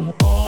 Come on.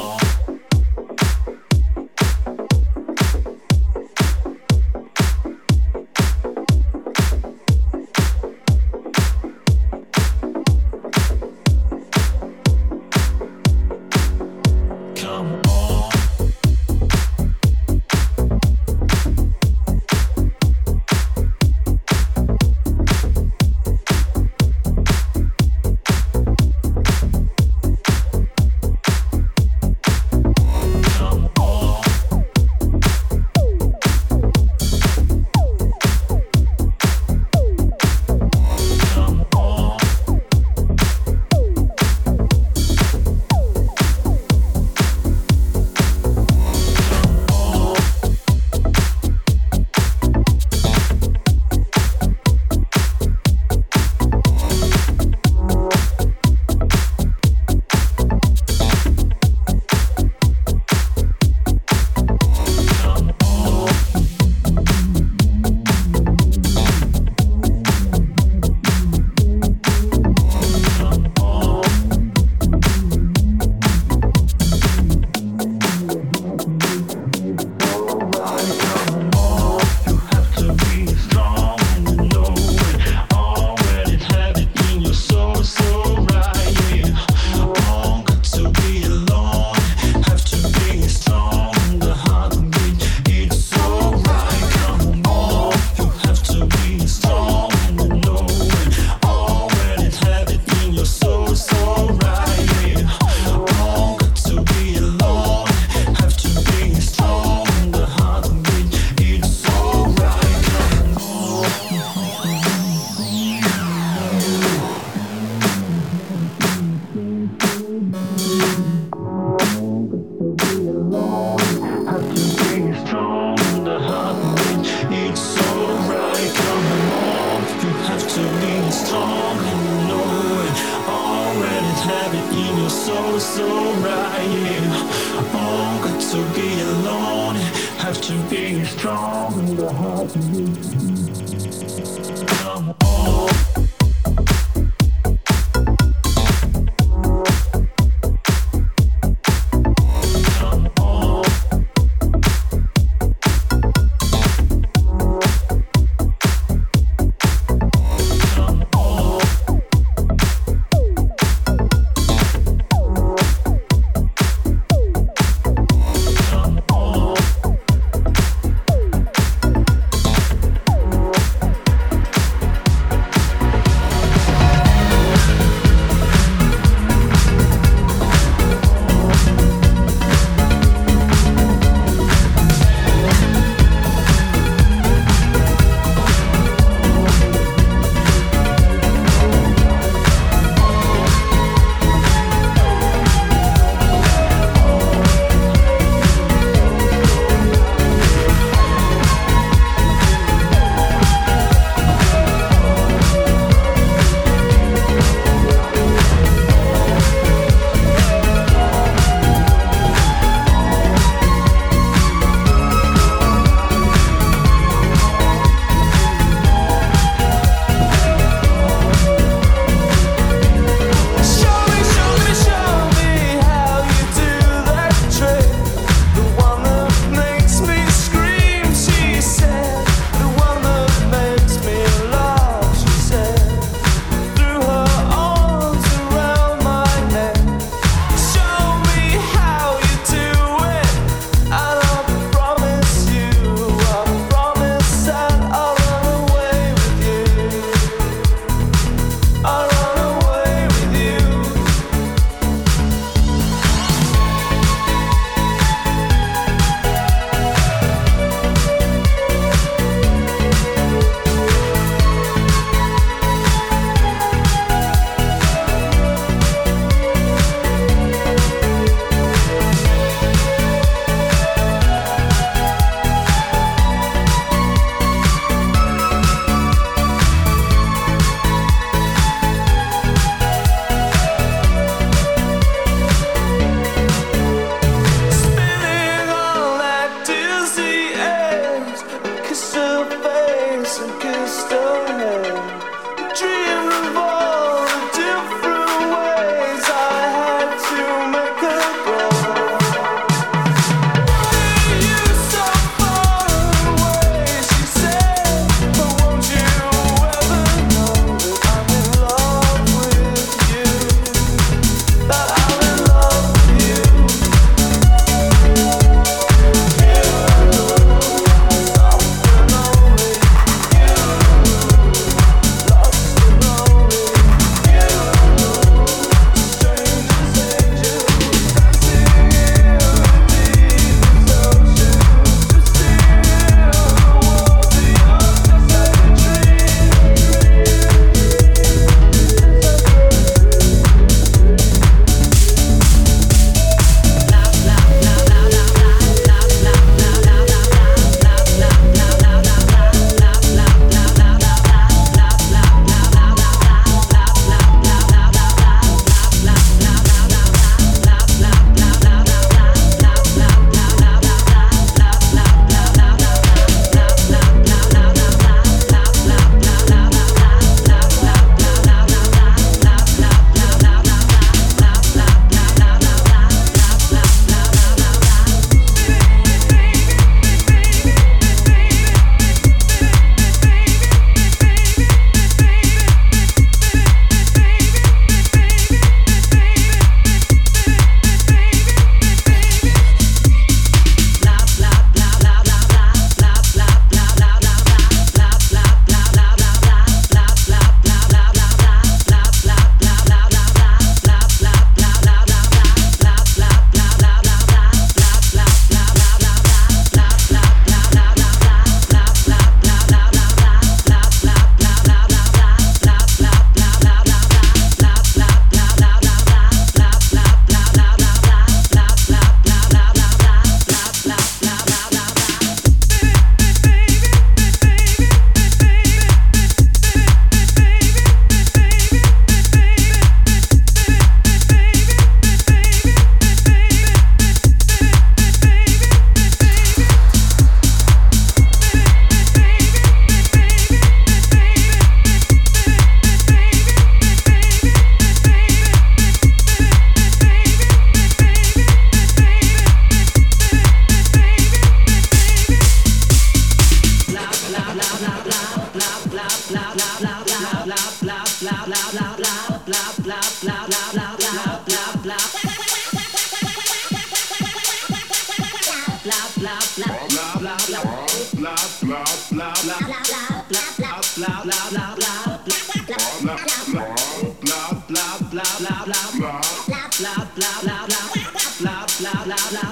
I got a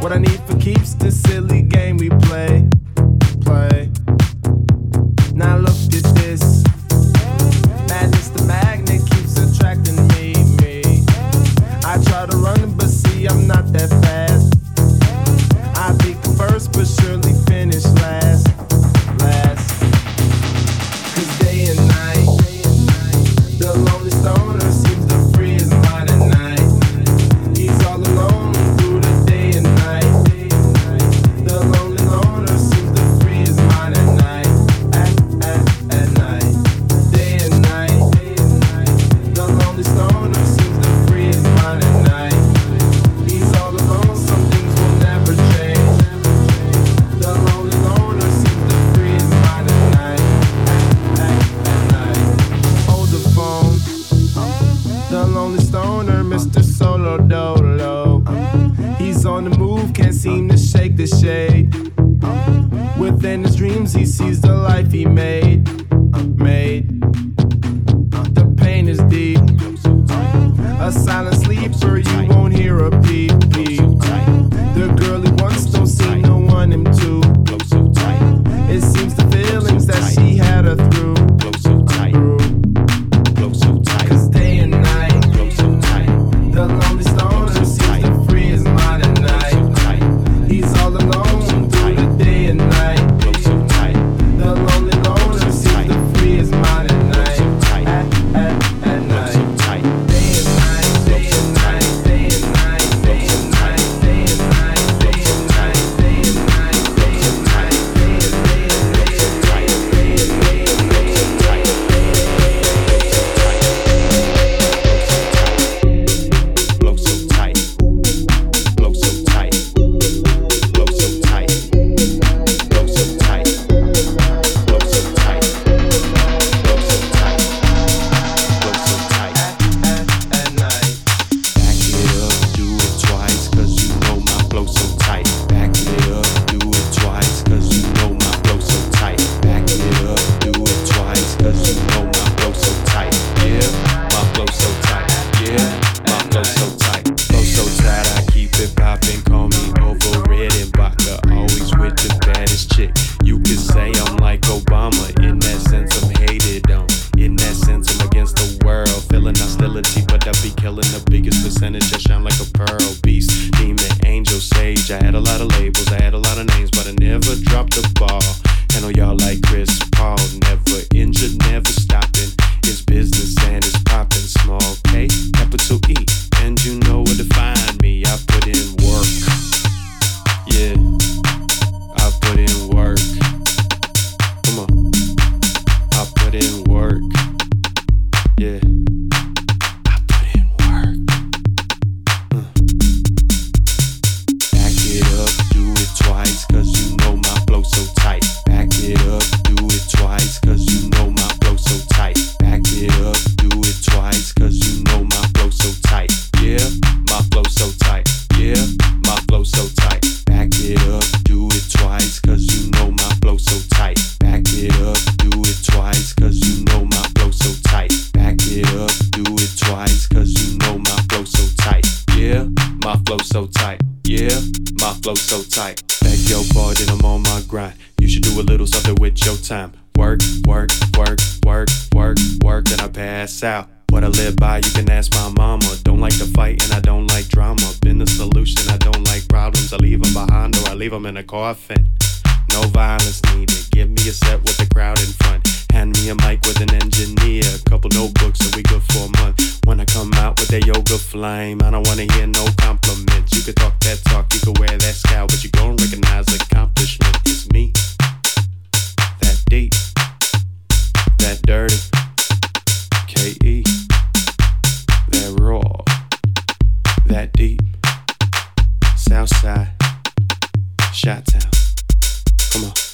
What I need for keeps this silly game we play. work, work, work, work, work, work, then I pass out. What I live by, you can ask my mama. Don't like to fight and I don't like drama. Been the solution, I don't like problems. I leave them behind or I leave them in a coffin. No violence needed. Give me a set with the crowd in front. Hand me a mic with an engineer. A couple notebooks and we good for a month. When I come out with that yoga flame, I don't wanna hear no compliments. You can talk that talk, you can wear that scowl, but you gon' recognize accomplishment. It's me. That deep that dirty, KE, that raw, that deep, Southside, Shot Town. Come on.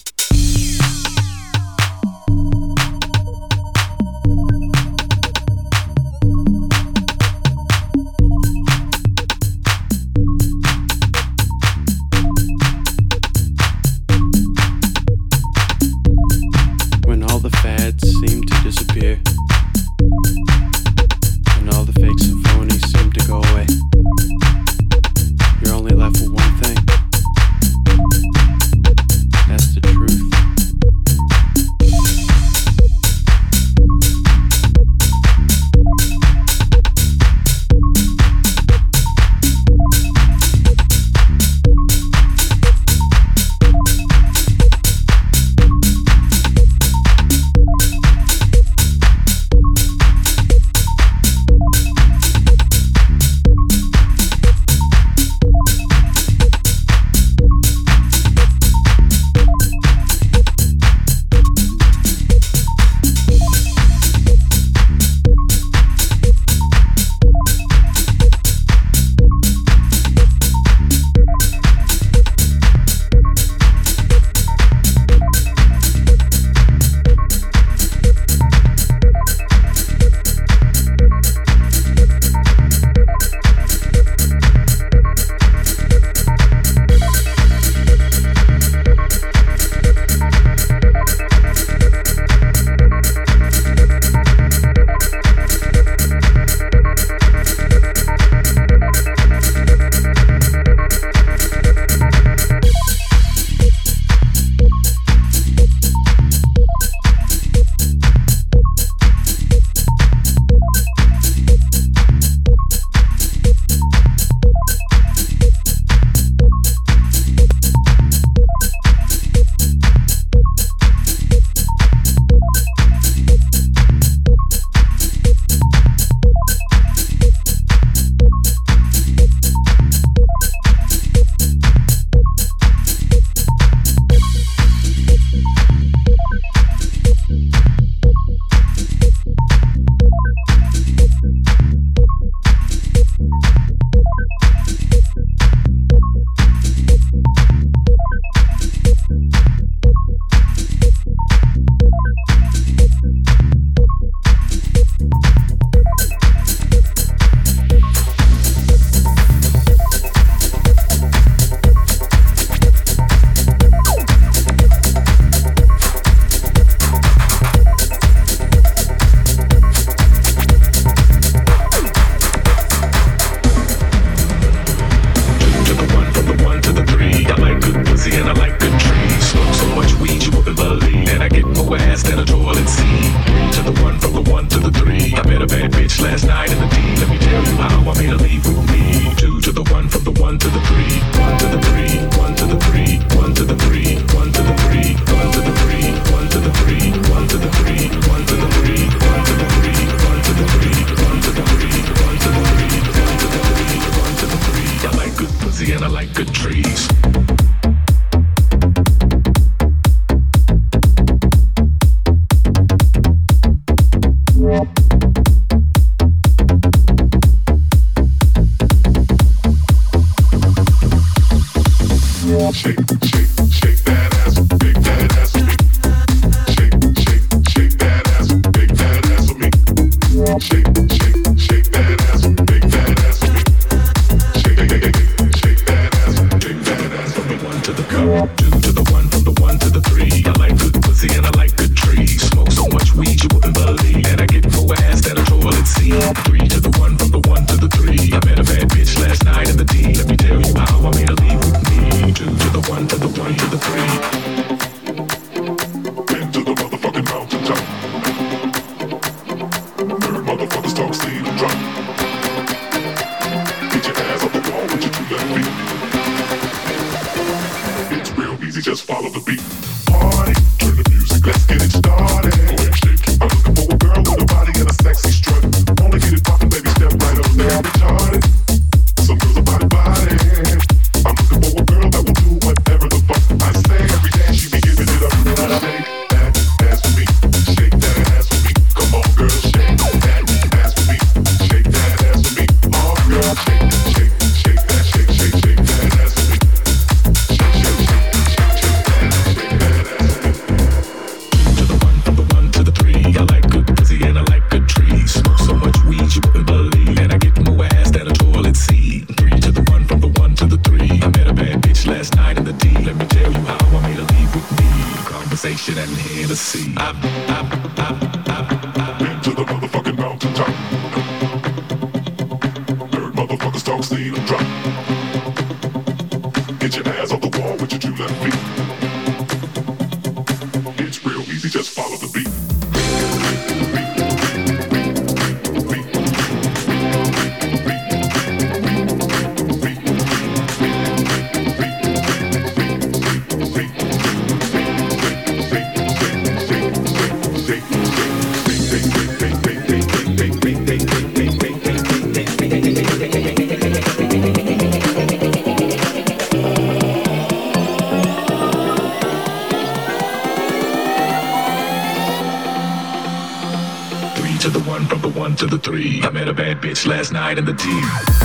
Last night in the team.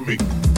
for me.